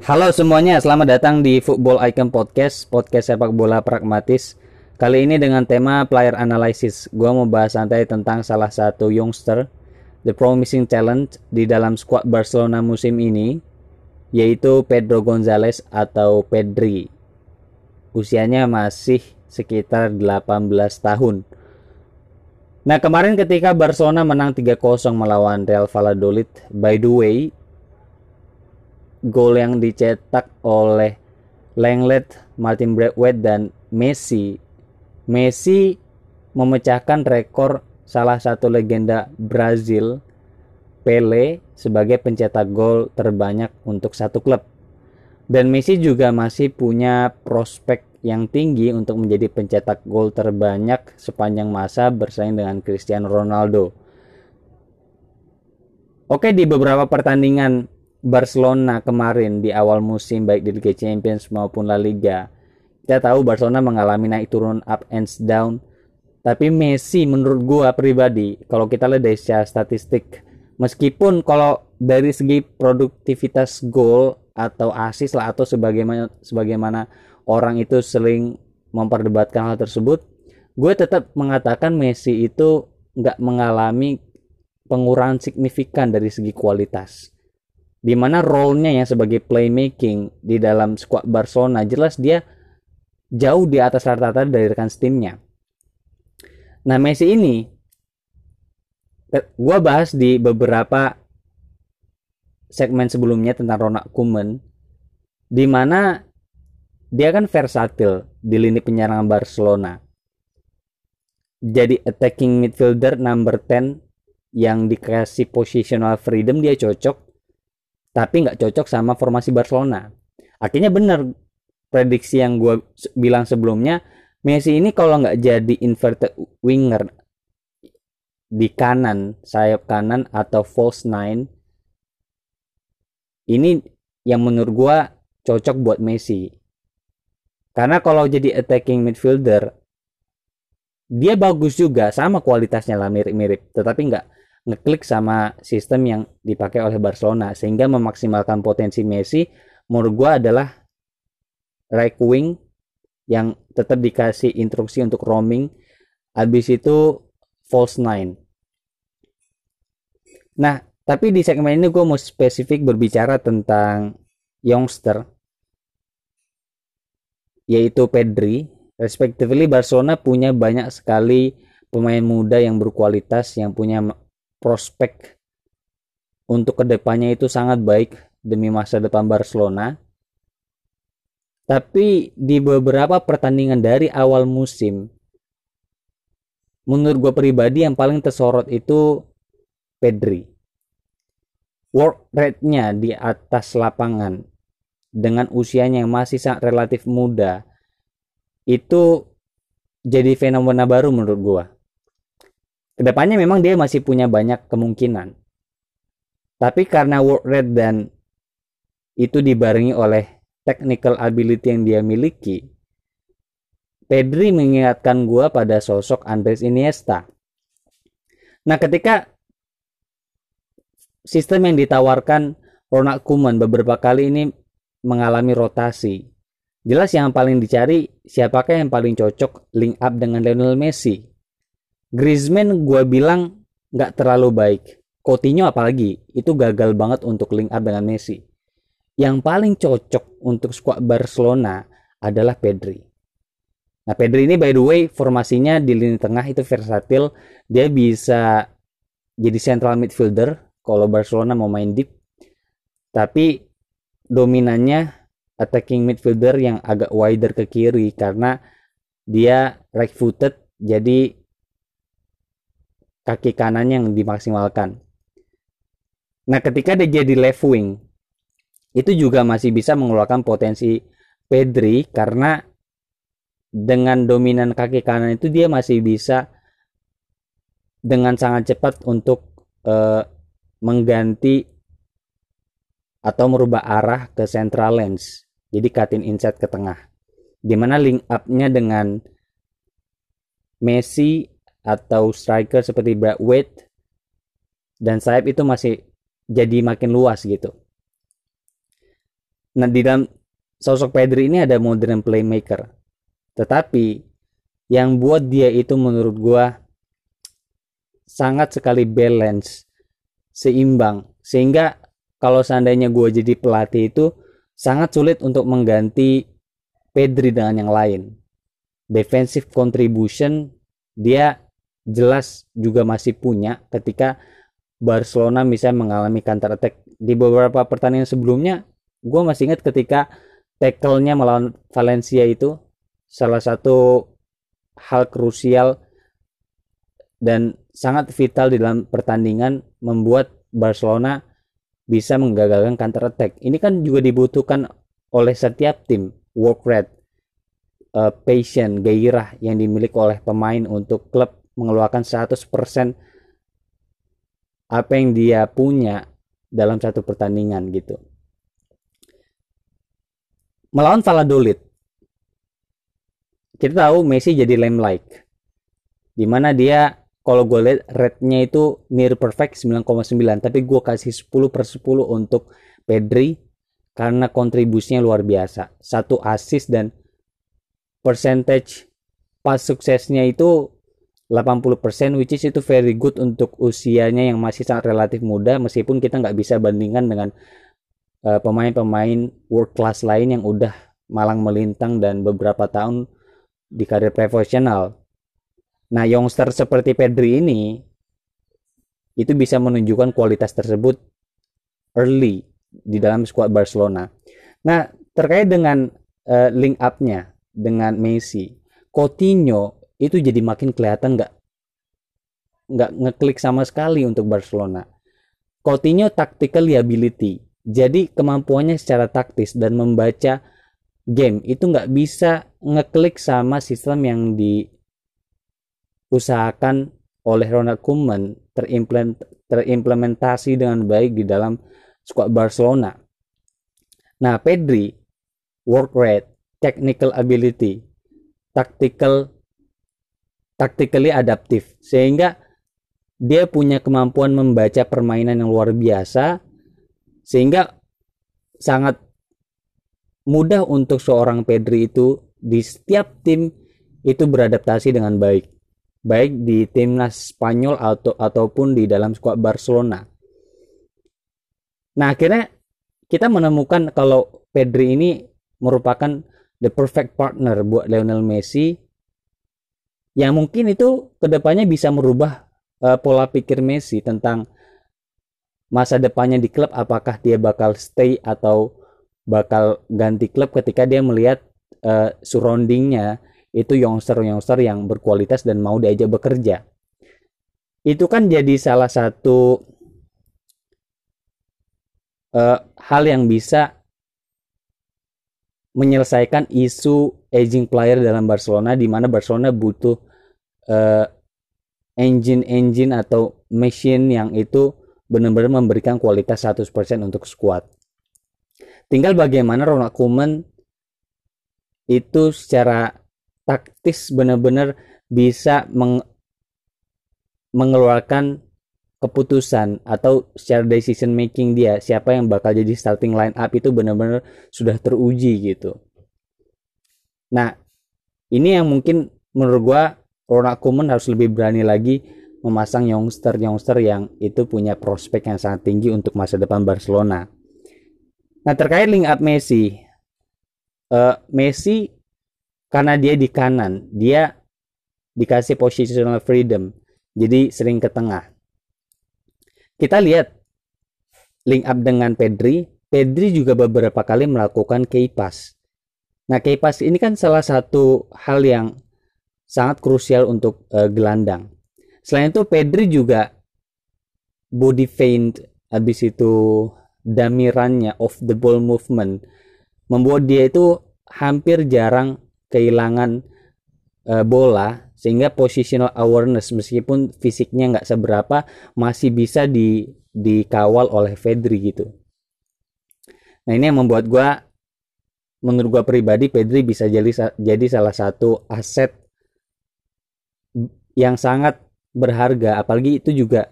Halo semuanya, selamat datang di Football Icon Podcast, podcast sepak bola pragmatis. Kali ini dengan tema player analysis. Gua mau bahas santai tentang salah satu youngster, the promising talent di dalam squad Barcelona musim ini, yaitu Pedro Gonzalez atau Pedri. Usianya masih sekitar 18 tahun. Nah kemarin ketika Barcelona menang 3-0 melawan Real Valladolid, by the way, gol yang dicetak oleh Lenglet, Martin Braithwaite dan Messi. Messi memecahkan rekor salah satu legenda Brazil, Pele, sebagai pencetak gol terbanyak untuk satu klub. Dan Messi juga masih punya prospek yang tinggi untuk menjadi pencetak gol terbanyak sepanjang masa bersaing dengan Cristiano Ronaldo. Oke, di beberapa pertandingan Barcelona kemarin di awal musim baik di Liga Champions maupun La Liga. Kita tahu Barcelona mengalami naik turun up and down. Tapi Messi menurut gua pribadi kalau kita lihat dari secara statistik meskipun kalau dari segi produktivitas gol atau asis lah atau sebagaimana sebagaimana orang itu sering memperdebatkan hal tersebut gue tetap mengatakan Messi itu nggak mengalami pengurangan signifikan dari segi kualitas di mana role-nya yang sebagai playmaking di dalam squad Barcelona jelas dia jauh di atas rata-rata dari rekan timnya. Nah Messi ini gue bahas di beberapa segmen sebelumnya tentang Ronald Koeman di mana dia kan versatil di lini penyerangan Barcelona. Jadi attacking midfielder number 10 yang dikasih positional freedom dia cocok tapi nggak cocok sama formasi Barcelona. Akhirnya benar prediksi yang gue bilang sebelumnya, Messi ini kalau nggak jadi inverted winger di kanan, sayap kanan atau false nine, ini yang menurut gue cocok buat Messi. Karena kalau jadi attacking midfielder, dia bagus juga, sama kualitasnya lah mirip-mirip, tetapi nggak ngeklik sama sistem yang dipakai oleh Barcelona sehingga memaksimalkan potensi Messi menurut gue adalah right wing yang tetap dikasih instruksi untuk roaming. Habis itu false nine. Nah tapi di segmen ini gue mau spesifik berbicara tentang youngster yaitu Pedri. Respectively Barcelona punya banyak sekali pemain muda yang berkualitas yang punya prospek untuk ke depannya itu sangat baik demi masa depan Barcelona. Tapi di beberapa pertandingan dari awal musim, menurut gue pribadi yang paling tersorot itu Pedri. Work rate-nya di atas lapangan dengan usianya yang masih sangat relatif muda itu jadi fenomena baru menurut gue ke depannya memang dia masih punya banyak kemungkinan. Tapi karena work rate dan itu dibarengi oleh technical ability yang dia miliki, Pedri mengingatkan gua pada sosok Andres Iniesta. Nah, ketika sistem yang ditawarkan Ronald Koeman beberapa kali ini mengalami rotasi, jelas yang paling dicari siapakah yang paling cocok link up dengan Lionel Messi. Griezmann gue bilang nggak terlalu baik. Coutinho apalagi itu gagal banget untuk link up dengan Messi. Yang paling cocok untuk skuad Barcelona adalah Pedri. Nah Pedri ini by the way formasinya di lini tengah itu versatil. Dia bisa jadi central midfielder kalau Barcelona mau main deep. Tapi dominannya attacking midfielder yang agak wider ke kiri karena dia right footed jadi kaki kanan yang dimaksimalkan. Nah, ketika dia jadi left wing, itu juga masih bisa mengeluarkan potensi Pedri karena dengan dominan kaki kanan itu dia masih bisa dengan sangat cepat untuk uh, mengganti atau merubah arah ke central lens. Jadi cutting inside ke tengah. Di mana link up-nya dengan Messi atau striker seperti Braithwaite dan sayap itu masih jadi makin luas gitu. Nah di dalam sosok Pedri ini ada modern playmaker. Tetapi yang buat dia itu menurut gua sangat sekali balance, seimbang. Sehingga kalau seandainya gua jadi pelatih itu sangat sulit untuk mengganti Pedri dengan yang lain. Defensive contribution dia jelas juga masih punya ketika Barcelona bisa mengalami counter attack di beberapa pertandingan sebelumnya gue masih ingat ketika tackle-nya melawan Valencia itu salah satu hal krusial dan sangat vital di dalam pertandingan membuat Barcelona bisa menggagalkan counter attack. Ini kan juga dibutuhkan oleh setiap tim work rate, uh, passion, gairah yang dimiliki oleh pemain untuk klub mengeluarkan 100% apa yang dia punya dalam satu pertandingan gitu. Melawan Valladolid. Kita tahu Messi jadi lame like di mana dia kalau gue lihat rate-nya itu near perfect 9,9 tapi gue kasih 10 per 10 untuk Pedri karena kontribusinya luar biasa. Satu assist dan percentage pas suksesnya itu 80% which is itu very good untuk usianya yang masih sangat relatif muda meskipun kita nggak bisa bandingkan dengan Eh, pemain-pemain world class lain yang udah malang melintang dan beberapa tahun di karir profesional. Nah, youngster seperti Pedri ini itu bisa menunjukkan kualitas tersebut early di dalam skuad Barcelona. Nah, terkait dengan uh, link up-nya dengan Messi, Coutinho itu jadi makin kelihatan nggak nggak ngeklik sama sekali untuk Barcelona. Coutinho tactical ability jadi kemampuannya secara taktis dan membaca game itu nggak bisa ngeklik sama sistem yang diusahakan oleh Ronald Koeman terimplementasi dengan baik di dalam skuad Barcelona. Nah, Pedri, work rate, technical ability, tactical tactically adaptif sehingga dia punya kemampuan membaca permainan yang luar biasa sehingga sangat mudah untuk seorang Pedri itu di setiap tim itu beradaptasi dengan baik baik di timnas Spanyol atau ataupun di dalam skuad Barcelona. Nah, akhirnya kita menemukan kalau Pedri ini merupakan the perfect partner buat Lionel Messi yang mungkin itu ke depannya bisa merubah uh, pola pikir Messi tentang masa depannya di klub apakah dia bakal stay atau bakal ganti klub ketika dia melihat uh, surroundingnya itu youngster-youngster yang berkualitas dan mau diajak bekerja. Itu kan jadi salah satu uh, hal yang bisa menyelesaikan isu aging player dalam Barcelona di mana Barcelona butuh uh, engine-engine atau mesin yang itu benar-benar memberikan kualitas 100% untuk squad. Tinggal bagaimana Ronald Koeman itu secara taktis benar-benar bisa meng mengeluarkan keputusan atau secara decision making dia siapa yang bakal jadi starting line up itu benar-benar sudah teruji gitu. Nah, ini yang mungkin menurut gua Ronald Koeman harus lebih berani lagi memasang youngster-youngster yang itu punya prospek yang sangat tinggi untuk masa depan Barcelona. Nah terkait link up Messi, uh, Messi karena dia di kanan, dia dikasih positional freedom, jadi sering ke tengah. Kita lihat link up dengan Pedri, Pedri juga beberapa kali melakukan key pass. Nah key pass ini kan salah satu hal yang sangat krusial untuk uh, gelandang Selain itu Pedri juga body feint habis itu damirannya off the ball movement membuat dia itu hampir jarang kehilangan uh, bola sehingga positional awareness meskipun fisiknya nggak seberapa masih bisa di dikawal oleh Pedri gitu. Nah ini yang membuat gue menurut gue pribadi Pedri bisa jadi jadi salah satu aset yang sangat berharga apalagi itu juga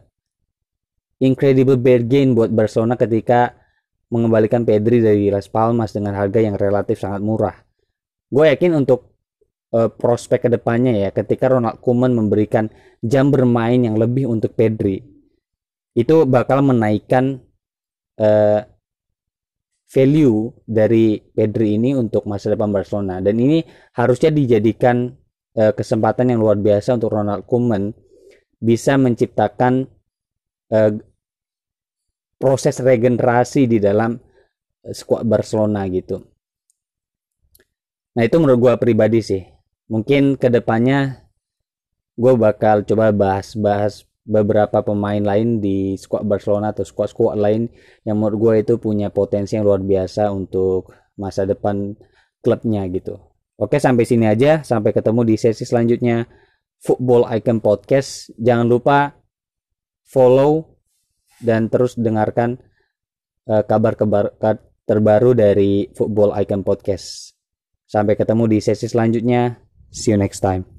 incredible bargain buat Barcelona ketika mengembalikan Pedri dari Las Palmas dengan harga yang relatif sangat murah. Gue yakin untuk uh, prospek ke depannya ya, ketika Ronald Koeman memberikan jam bermain yang lebih untuk Pedri, itu bakal menaikkan uh, value dari Pedri ini untuk masa depan Barcelona dan ini harusnya dijadikan uh, kesempatan yang luar biasa untuk Ronald Koeman bisa menciptakan uh, proses regenerasi di dalam uh, skuad Barcelona gitu. Nah itu menurut gue pribadi sih. Mungkin ke depannya gue bakal coba bahas-bahas beberapa pemain lain di skuad Barcelona atau skuad-skuad lain yang menurut gue itu punya potensi yang luar biasa untuk masa depan klubnya gitu. Oke sampai sini aja, sampai ketemu di sesi selanjutnya Football Icon Podcast. Jangan lupa follow dan terus dengarkan uh, kabar-kabar terbaru dari Football Icon Podcast. Sampai ketemu di sesi selanjutnya. See you next time.